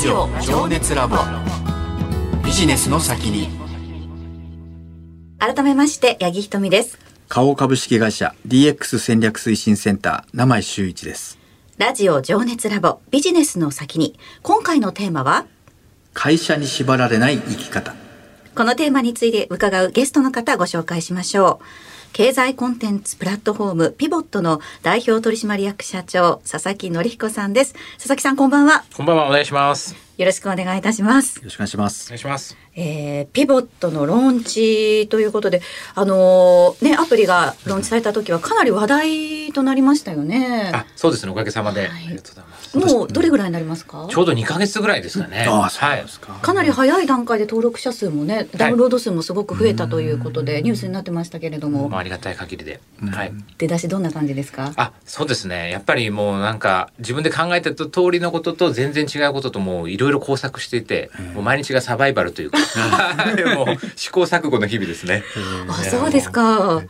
ジオ情熱ラボ。ビジネスの先に。改めまして八木ひとみです。花王株式会社 DX 戦略推進センター名前周一です。ラジオ情熱ラボビジネスの先に。今回のテーマは？会社に縛られない生き方。このテーマについて伺うゲストの方ご紹介しましょう経済コンテンツプラットフォームピボットの代表取締役社長佐々木則彦さんです。佐々木さんこんばんは。こんばんは。お願いします。よろしくお願いいたしますよろしくお願いしますお願いしますえー、ピボットのローンチということで、あのー、ね、アプリがローンチされた時はかなり話題となりましたよね。あ、そうですね、おかげさまで。はい、ありがとうございます。もうどれぐらいになりますか？ちょうど2か月ぐらいですかね。あそうですか、はい。かなり早い段階で登録者数もね、ダウンロード数もすごく増えたということで、ニュースになってましたけれども。まあ、ありがたい限りで。はい。出だしどんな感じですか？あ、そうですね。やっぱりもうなんか自分で考えた通りのことと全然違うことともいろいろ工作していて、もう毎日がサバイバルというか。も試行錯誤の日々ですね。あ、そうですか。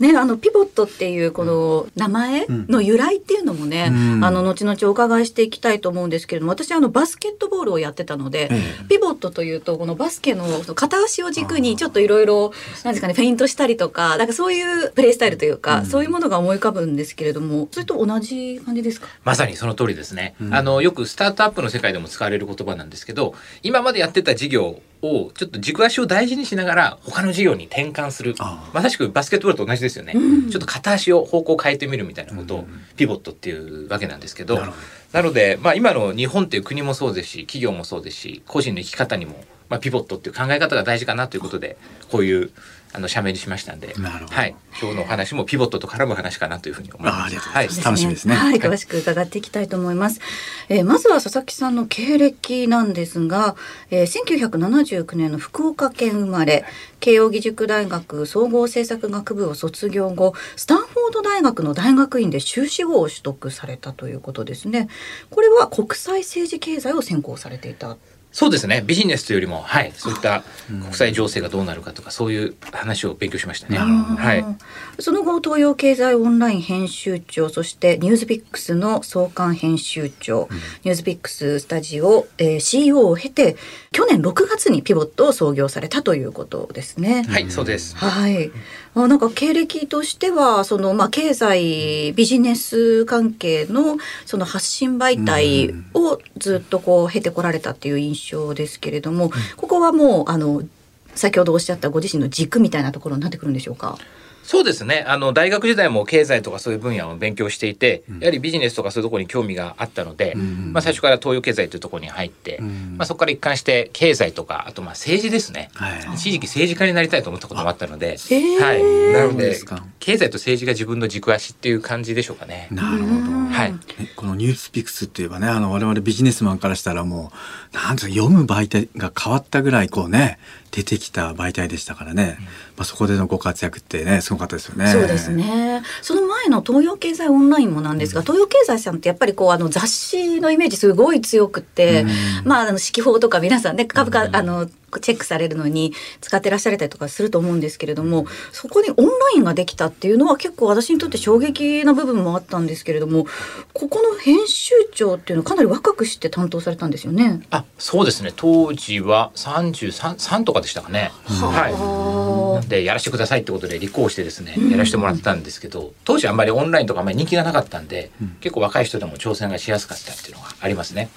ね、あのピボットっていうこの名前の由来っていうのもね、うん、あの後々お伺いしていきたいと思うんですけれども私あのバスケットボールをやってたので、うん、ピボットというとこのバスケの片足を軸にちょっといろいろなんですかねフェイントしたりとかなんかそういうプレースタイルというか、うん、そういうものが思い浮かぶんですけれどもそれと同じ感じですか？まさにその通りですね、あのよくスタートアップの世界でも使われる言葉なんですけど今までやってた事業をちょっと軸足を大事にしながら他の事業に転換する。まさしくバスケットボールと同じですよね、うん、ちょっと片足を方向を変えてみるみたいなことをピボットっていうわけなんですけど、なので、まあ、今の日本っていう国もそうですし企業もそうですし個人の生き方にも、まあ、ピボットっていう考え方が大事かなということでこういうあの社名にしましたんで、はい、今日のお話もピボットと絡む話かなというふうに思います。はい、楽しみですね。はい、詳しく伺っていきたいと思います。えー、まずは佐々木さんの経歴なんですが、えー、1979年の福岡県生まれ、慶應義塾大学総合政策学部を卒業後、スタンフォード大学の大学院で修士号を取得されたということですね。これは国際政治経済を専攻されていたそうですねビジネスというよりも、はい、そういった国際情勢がどうなるかとか、そういう話を勉強しましたね。はい、その後東洋経済オンライン編集長そしてニュースピックスの創刊編集長、うん、ニュースピックススタジオ、えー、CEO を経て去年6月にピボットを創業されたということですね。はいそうです。はい。あなんか経歴としてはそのまあ経済ビジネス関係のその発信媒体をずっとこう経てこられたっていう印象印象ですけれども、ここはもうあの先ほどおっしゃったご自身の軸みたいなところになってくるんでしょうか？そうですね。あの大学時代も経済とかそういう分野を勉強していて、やはりビジネスとかそういうところに興味があったので、うん、まあ、最初から東洋経済というところに入って、うん、まあ、そこから一貫して経済とかあとまあ政治ですね、はい、一時期政治家になりたいと思ったこともあったので、はい、なので経済と政治が自分の軸足っていう感じでしょうかね。なるほど、はい、このニュースピックスって言えばねあの我々ビジネスマンからしたらもうなんて読む媒体が変わったぐらいこうね出てきた媒体でしたからね、うん、まあ、そこでのご活躍ってねすごかったですよね。そうですね。その前の東洋経済オンラインもなんですが、うん、東洋経済さんってやっぱりこうあの雑誌のイメージすごい強くて、うん、まああの指揮法とか皆さんね株価、あのチェックされるのに使ってらっしゃったりとかすると思うんですけれどもそこにオンラインができたっていうのは結構私にとって衝撃な部分もあったんですけれどもここの編集長っていうのはかなり若くして担当されたんですよね？あそうですね。当時は33 3とかでしたかね。はい、でやらせてくださいってことで立候補してですねやらせてもらったんですけど当時あんまりオンラインとかあんまり人気がなかったんで、うん、結構若い人でも挑戦がしやすかったっていうのがありますね。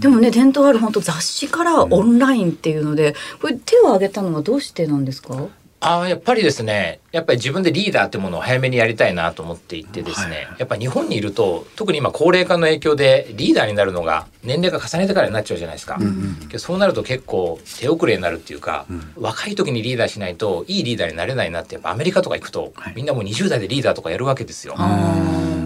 でもね伝統ある本当雑誌からオンラインっていうのでこれ手を挙げたのはどうしてなんですか？あやっぱりですねやっぱり自分でリーダーってものを早めにやりたいなと思っていてですね、はい、やっぱ日本にいると特に今高齢化の影響でリーダーになるのが年齢が重ねてからになっちゃうじゃないですか、うんうん、そうなると結構手遅れになるっていうか、うん、若い時にリーダーしないといいリーダーになれないなってやっぱアメリカとか行くと、はい、みんなもう20代でリーダーとかやるわけですよ。そ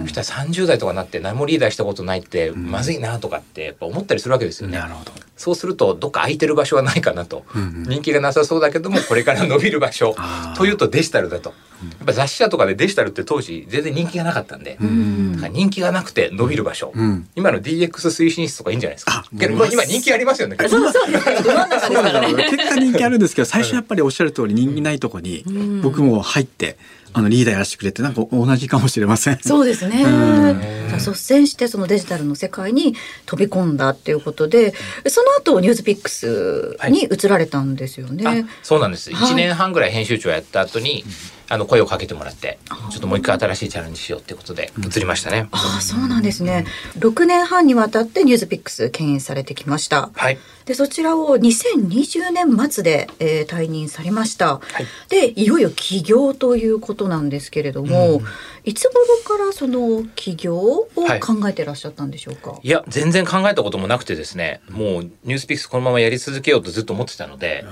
したら30代とかなって何もリーダーしたことないってまずいなとかってやっぱ思ったりするわけですよね。なるほど。そうするとどっか空いてる場所はないかなと、うんうん、人気がなさそうだけどもこれから伸びる場所 というとデジタルだと。やっぱ雑誌社とかでデジタルって当時全然人気がなかったんで、人気がなくて伸びる場所、うん、今の DX 推進室とかいいんじゃないですか。今人気ありますよね。そうそう 結果人気あるんですけど、最初やっぱりおっしゃる通り人気ないとこに僕も入って。あのリーダーやらせてくれってなんか同じかもしれません。そうですねうん。率先してそのデジタルの世界に飛び込んだっていうことで、その後ニュースピックスに移られたんですよね。あそうなんです、はい1年半ぐらい編集長やった後にあの声をかけてもらってちょっともう一回新しいチャレンジしようっていうことで移りましたね、ああそうなんですね。6年半にわたってニュースピックス牽引されてきました。はいでそちらを2020年末で、えー退任されました。でいよいよ起業ということなんですけれども、いつ頃からその起業をはい考えてらっしゃったんでしょうか？いや全然考えたこともなくてですねもうニュースピックスこのままやり続けようとずっと思ってたので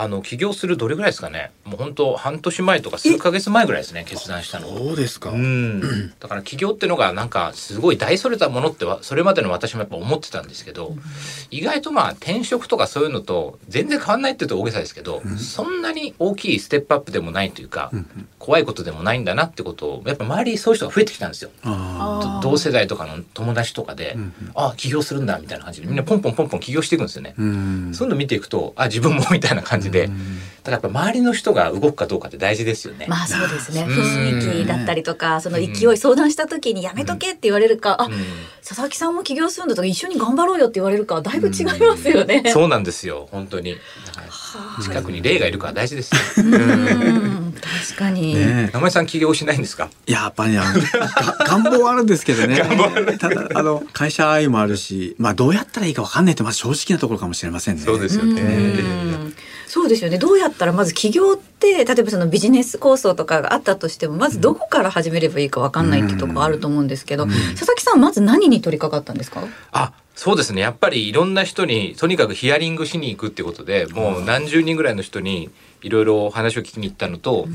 あの起業するどれぐらいですかね。もう本当半年前とか数ヶ月前ぐらいですね決断したの。そうですか。うん、だから起業っていうのがなんかすごい大それたものってはそれまでの私もやっぱ思ってたんですけど、意外とまあ転職とかそういうのと全然変わんないって言うと大げさですけど、そんなに大きいステップアップでもないというか、怖いことでもないんだなってことをやっぱ周りそういう人が増えてきたんですよ。あ同世代とかの友達とかで、あ起業するんだみたいな感じでみんなポンポンポンポン起業していくんですよね。そういうの見ていくとあ自分もみたいな感じで、だからやっぱ周りの人が動くかどうかって大事ですよね。まあそうですね。うん。雰囲気だったりとかその勢い相談した時にやめとけって言われるか、あうん。佐々木さんも起業するんだとか一緒に頑張ろうよって言われるかだいぶ違いますよね。そうなんですよ本当に。近くに霊がいるから大事です確かに、名前さん起業しないんですか？やっぱり 願望はあるんですけどね。ただあの会社愛もあるし、まあどうやったらいいかわかんないってまあ正直なところかもしれませんね。そうですよね。うんそうですよね。どうやったらまず起業って例えばそのビジネス構想とかがあったとしてもまずどこから始めればいいかわかんないっていうところあると思うんですけど、佐々木さんまず何に取り掛かったんですか？あそうですね。やっぱりいろんな人にとにかくヒアリングしに行くってことでもう何十人ぐらいの人にいろいろ話を聞きに行ったのと、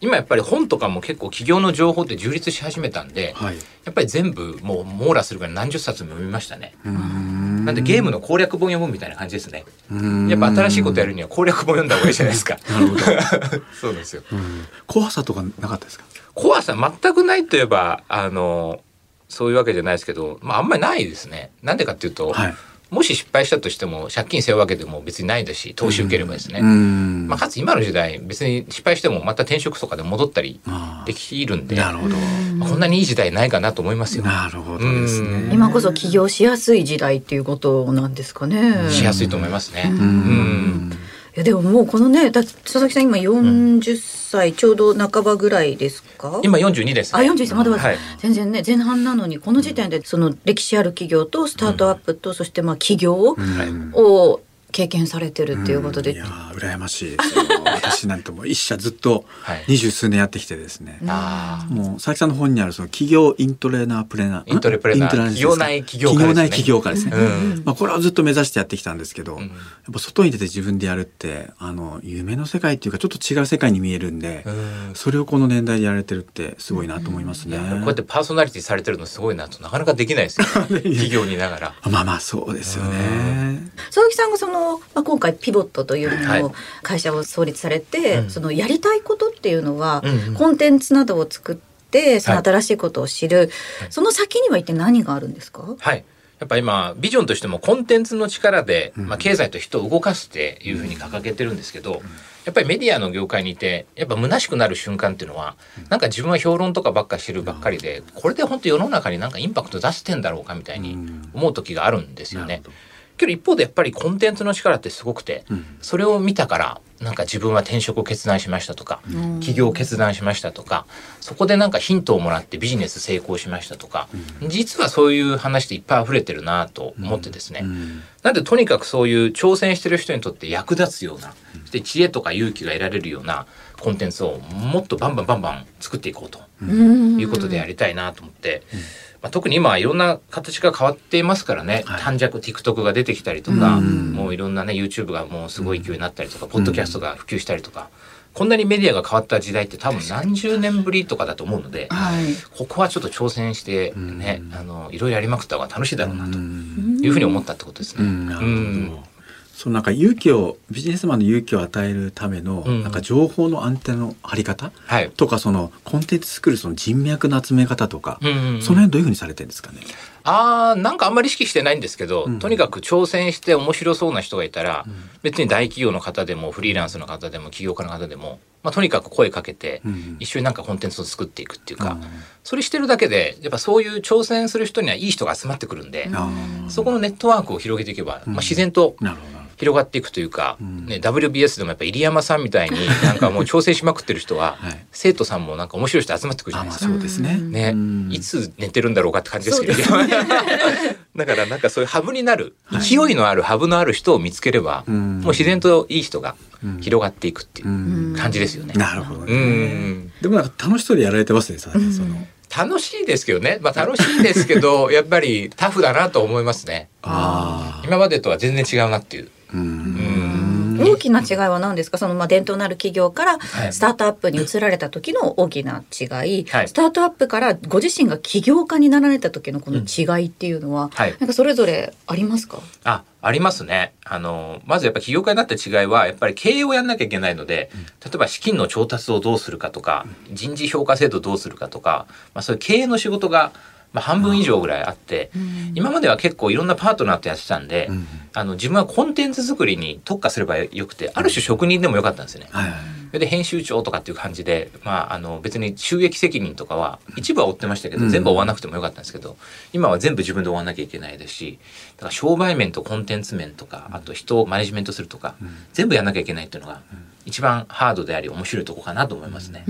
今やっぱり本とかも結構起業の情報って充実し始めたんで、はい。やっぱり全部もう網羅するからい何十冊も読みましたね。うんなんでゲームの攻略本読むみたいな感じですね。うんやっぱ新しいことやるには攻略本読んだ方がいいじゃないですか。なるほど。そうですよ。うん怖さとかなかったですか？怖さ全くないといえばあのそういうわけじゃないですけど、まあ、あんまりないですね。なんでかっていうと、はい。もし失敗したとしても借金背負うわけでも別にないですし投資受ければですね、うんまあ、かつ今の時代別に失敗してもまた転職とかで戻ったりあできるんでーなるほど。まあこんなにいい時代ないかなと思いますよ。なるほどですね。今こそ起業しやすい時代っていうことなんですかね。しやすいと思いますね。ううんん。いやでももうこのねだ佐々木さん今40歳ちょうど半ばぐらいですか、今42です、あね。41歳まだまだ、はい。全然ね前半なのにこの時点でその歴史ある企業とスタートアップと、そしてまあ起業うん。を経験されてるっていうことで、いやー羨ましい。ですよ。私なんてもう一社ずっとはい。二十数年やってきてですね。あー。もう佐々木さんの本にあるその企業イントレーナープレーナー。イントレプレーナー企業内起業家ですね。企業内起業家ですね。うんまあこれをずっと目指してやってきたんですけど、んやっぱ外に出て自分でやるってあの夢の世界っていうかちょっと違う世界に見えるんで、うん。それをこの年代でやられてるってすごいなと思いますね。こうやってパーソナリティされてるのすごいなとなかなかできないですよ、企業にいながら。まあまあそうですよね。佐々木さんがその、まあ、今回ピボットというはい。のを会社を創立されて、うん。そのやりたいことっていうのは、うんうん。コンテンツなどを作ってそのはい新しいことを知る、その先には一体何があるんですか、はい。やっぱ今ビジョンとしてもコンテンツの力で、まあ、経済と人を動かすっていうふうに掲げてるんですけど、やっぱりメディアの業界にいてやっぱ虚しくなる瞬間っていうのは、なんか自分は評論とかばっかしてるばっかりでこれで本当世の中になんかインパクト出してんだろうかみたいに思う時があるんですよね。けど一方でやっぱりコンテンツの力ってすごくて、ん。それを見たからなんか自分は転職を決断しましたとか、起業を決断しましたとかそこでなんかヒントをもらってビジネス成功しましたとか、実はそういう話っていっぱい溢れてるなと思ってですね、うん。なんでとにかくそういう挑戦してる人にとって役立つような、そして知恵とか勇気が得られるようなコンテンツをもっとバンバンバンバン作っていこうと。うんいうことでやりたいなと思って、まあ、特に今はいろんな形が変わっていますからね、はい。短尺 TikTok が出てきたりとか、うん。もういろんなね YouTube がもうすごい勢いになったりとか、ポッドキャストが普及したりとか、こんなにメディアが変わった時代って多分何十年ぶりとかだと思うので、はい。ここはちょっと挑戦してね、あのいろいろやりまくった方が楽しいだろうなとうん。いうふうに思ったってことですね。うん。なるほど。うんそのなんか勇気をビジネスマンの勇気を与えるための、うん。なんか情報のアンテナの張り方？はい。とかそのコンテンツ作るその人脈の集め方とか、うんうんうん。その辺どういうふうにされてるんですかね？あーなんかあんまり意識してないんですけど、うん。とにかく挑戦して面白そうな人がいたら、別に大企業の方でもフリーランスの方でも起業家の方でも、まあ、とにかく声かけて、うん一緒になんかコンテンツを作っていくっていうか、うんそれしてるだけでやっぱそういう挑戦する人にはいい人が集まってくるんで、あそこのネットワークを広げていけば、まあ、自然とーなるほど広がっていくというか、んね、WBS でもやっぱ入山さんみたいに なんかもう挑戦しまくってる人は、はい生徒さんもなんか面白い人集まってくるじゃないですか。そうですね。ねうん、いつ寝てるんだろうかって感じですけど、そうです だからなんかそういうハブになる、勢いのあるハブのある人を見つければ、うんもう自然といい人が広がっていくっていううん感じですよね。なるほどうね。んでもなんか楽しそうでやられてますね、さその。楽しいですけどね、まあ、楽しいですけどやっぱりタフだなと思いますね。ああ。今までとは全然違うなっていう。うん。うん大きな違いは何ですか？そのまあ伝統のある企業からはい。スタートアップに移られた時の大きな違い、はい。スタートアップからご自身が起業家になられた時のこの違いっていうのは、はい。なんかそれぞれありますか？あ、ありますね。あの、まずやっぱ起業家になった違いは、やっぱり経営をやんなきゃいけないので、例えば資金の調達をどうするかとか、人事評価制度どうするかとか、まあそういう経営の仕事が、まあ半分以上ぐらいあって、今までは結構いろんなパートナーとやってたんで、うんあの、自分はコンテンツ作りに特化すればよくて、ある種職人でもよかったんですよね。はいはい。それで編集長とかっていう感じで、まあ、あの別に収益責任とかは一部は負ってましたけど、うん。全部負わなくてもよかったんですけど今は全部自分で負わなきゃいけないですしだから商売面とコンテンツ面とかあと人をマネジメントするとか、全部やんなきゃいけないっていうのが一番ハードであり面白いとこかなと思いますね。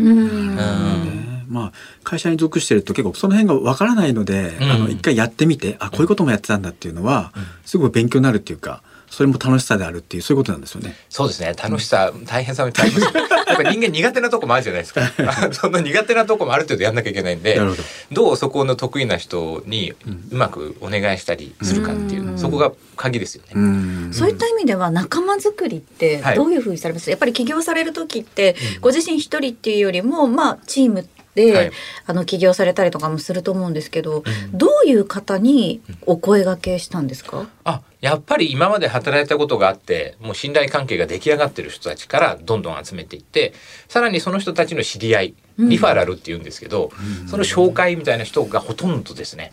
まあ会社に属してると結構その辺がわからないので、うん。あの一回やってみてあこういうこともやってたんだっていうのは、すごい勉強になるっていうかそれも楽しさであるっていうそういうことなんですよね。そうですね。楽しさ大変さもいっぱいあります。やっぱり人間苦手なとこもあるじゃないですか。その苦手なとこもある程度やんなきゃいけないんでど。どうそこの得意な人にうまくお願いしたりするかっていう、うん。そこが鍵ですよね。うん。そういった意味では仲間作りってはい。どういうふうにされます、やっぱり起業される時ってご自身一人っていうよりもまあチームで、はい。あの起業されたりとかもすると思うんですけど、どういう方にお声掛けしたんですか、あやっぱり今まで働いたことがあってもう信頼関係が出来上がってる人たちからどんどん集めていってさらにその人たちの知り合いリファラルって言うんですけど、その紹介みたいな人がほとんどですね、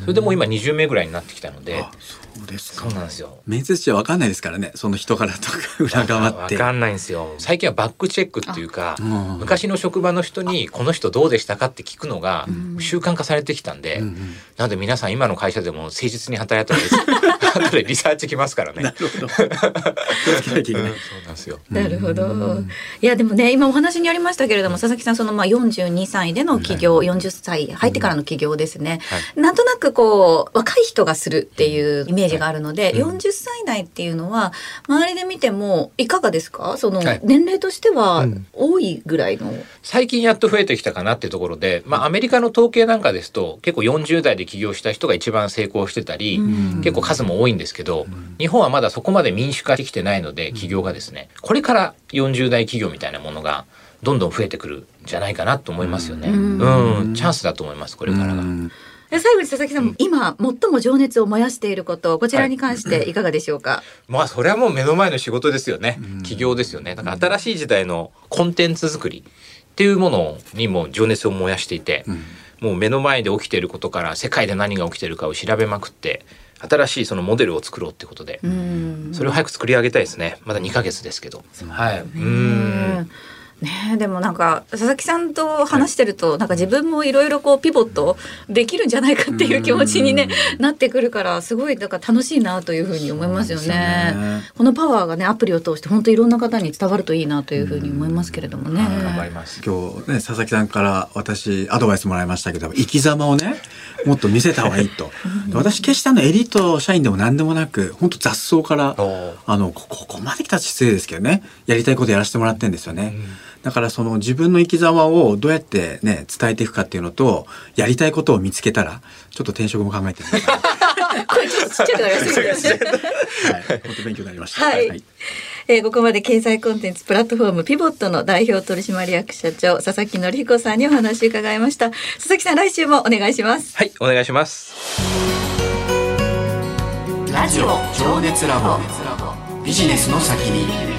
それでもう今20名ぐらいになってきたのであそうですか。そうなんですよ。面接じゃ分かんないですからねその人からとか裏側って。わかんないんですよ。最近はバックチェックっていうかうん。昔の職場の人にこの人どうでしたかって聞くのが習慣化されてきたんで、うんうん。なので皆さん今の会社でも誠実に働いた方がいいです後でリサーチきますからね。なるほど。気をつけなきゃいけない。うんそうなんですよ。なるほど。いやでもね今お話にありましたけれども佐々木さんそのまあ42歳での起業、40歳入ってからの起業ですね、なんとなくこう若い人がするっていうイメージがあるので、40歳代っていうのは周りで見てもいかがですか？そのはい。年齢としてはうん。多いぐらいの、最近やっと増えてきたかなっていうところで、まあ、アメリカの統計なんかですと結構40代で起業した人が一番成功してたり、うん。結構数も多いんですけど、日本はまだそこまで民主化できてないので起業がですねこれから40代企業みたいなものがどんどん増えてくるんじゃないかなと思いますよね。うん、チャンスだと思いますこれからが。うん。で最後に佐々木さん、今最も情熱を燃やしていることこちらに関していかがでしょうか、まあそれはもう目の前の仕事ですよね。起業ですよね。だから新しい時代のコンテンツ作りっていうものにも情熱を燃やしていて、もう目の前で起きていることから世界で何が起きているかを調べまくって、新しいそのモデルを作ろうってことで、うんそれを早く作り上げたいですね。まだ2ヶ月ですけど。はい。うん。ねえでもなんか佐々木さんと話してると、なんか自分もいろいろこうピボットできるんじゃないかっていう気持ちに、ねなってくるからすごいだから楽しいなというふうに思いますよね。ね。このパワーがねアプリを通して本当いろんな方に伝わるといいなというふうに思いますけれどもね。頑張ります。今日ね佐々木さんから私アドバイスもらいましたけど生き様をねもっと見せた方がいいと。で私決してあのエリート社員でも何でもなく本当雑草からあのこここまで来たら失礼ですけどね。やりたいことやらせてもらってるんですよね、だからその自分の生き様をどうやってね伝えていくかっていうのとやりたいことを見つけたらちょっと転職も考えてみ これちょっとちっちゃくなりましたけどね。はい。本当勉強になりました。はい。えーここまで経済コンテンツプラットフォームピボットの代表取締役社長佐々木則彦さんにお話を伺いました。佐々木さん来週もお願いします。はい、お願いします。ラジオ情熱ラボ。ビジネスの先に